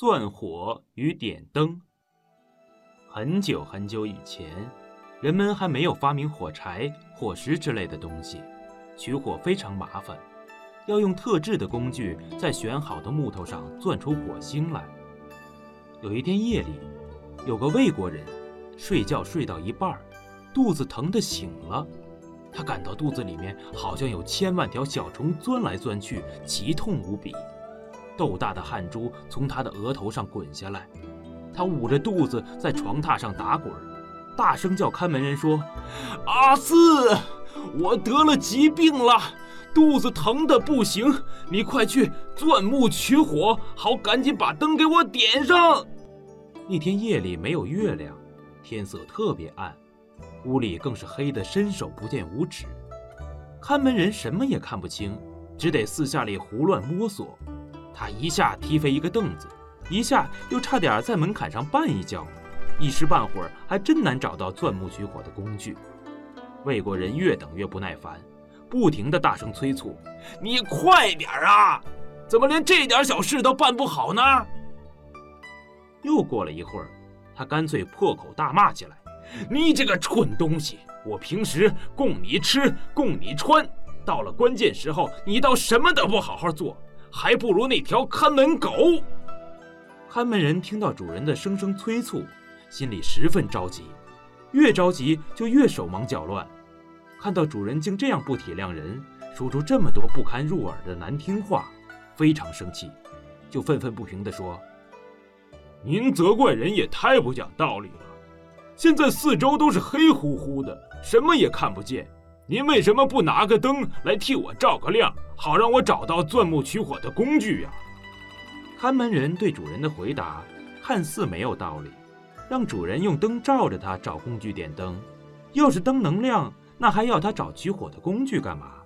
钻火与点灯。很久很久以前，人们还没有发明火柴、火石之类的东西，取火非常麻烦，要用特制的工具在选好的木头上钻出火星来。有一天夜里，有个魏国人睡觉睡到一半，肚子疼得醒了。他感到肚子里面好像有千万条小虫钻来钻去，奇痛无比。豆大的汗珠从他的额头上滚下来，他捂着肚子在床榻上打滚，大声叫看门人说：“阿四，我得了疾病了，肚子疼得不行，你快去钻木取火，好赶紧把灯给我点上。”那天夜里没有月亮，天色特别暗。屋里更是黑得伸手不见五指，看门人什么也看不清，只得四下里胡乱摸索。他一下踢飞一个凳子，一下又差点在门槛上绊一跤，一时半会儿还真难找到钻木取火的工具。魏国人越等越不耐烦，不停地大声催促：“你快点啊！怎么连这点小事都办不好呢？”又过了一会儿，他干脆破口大骂起来。你这个蠢东西！我平时供你吃，供你穿，到了关键时候，你倒什么都不好好做，还不如那条看门狗。看门人听到主人的声声催促，心里十分着急，越着急就越手忙脚乱。看到主人竟这样不体谅人，说出这么多不堪入耳的难听话，非常生气，就愤愤不平地说：“您责怪人也太不讲道理了。”现在四周都是黑乎乎的，什么也看不见。您为什么不拿个灯来替我照个亮，好让我找到钻木取火的工具呀？看门人对主人的回答看似没有道理，让主人用灯照着他找工具点灯。要是灯能亮，那还要他找取火的工具干嘛？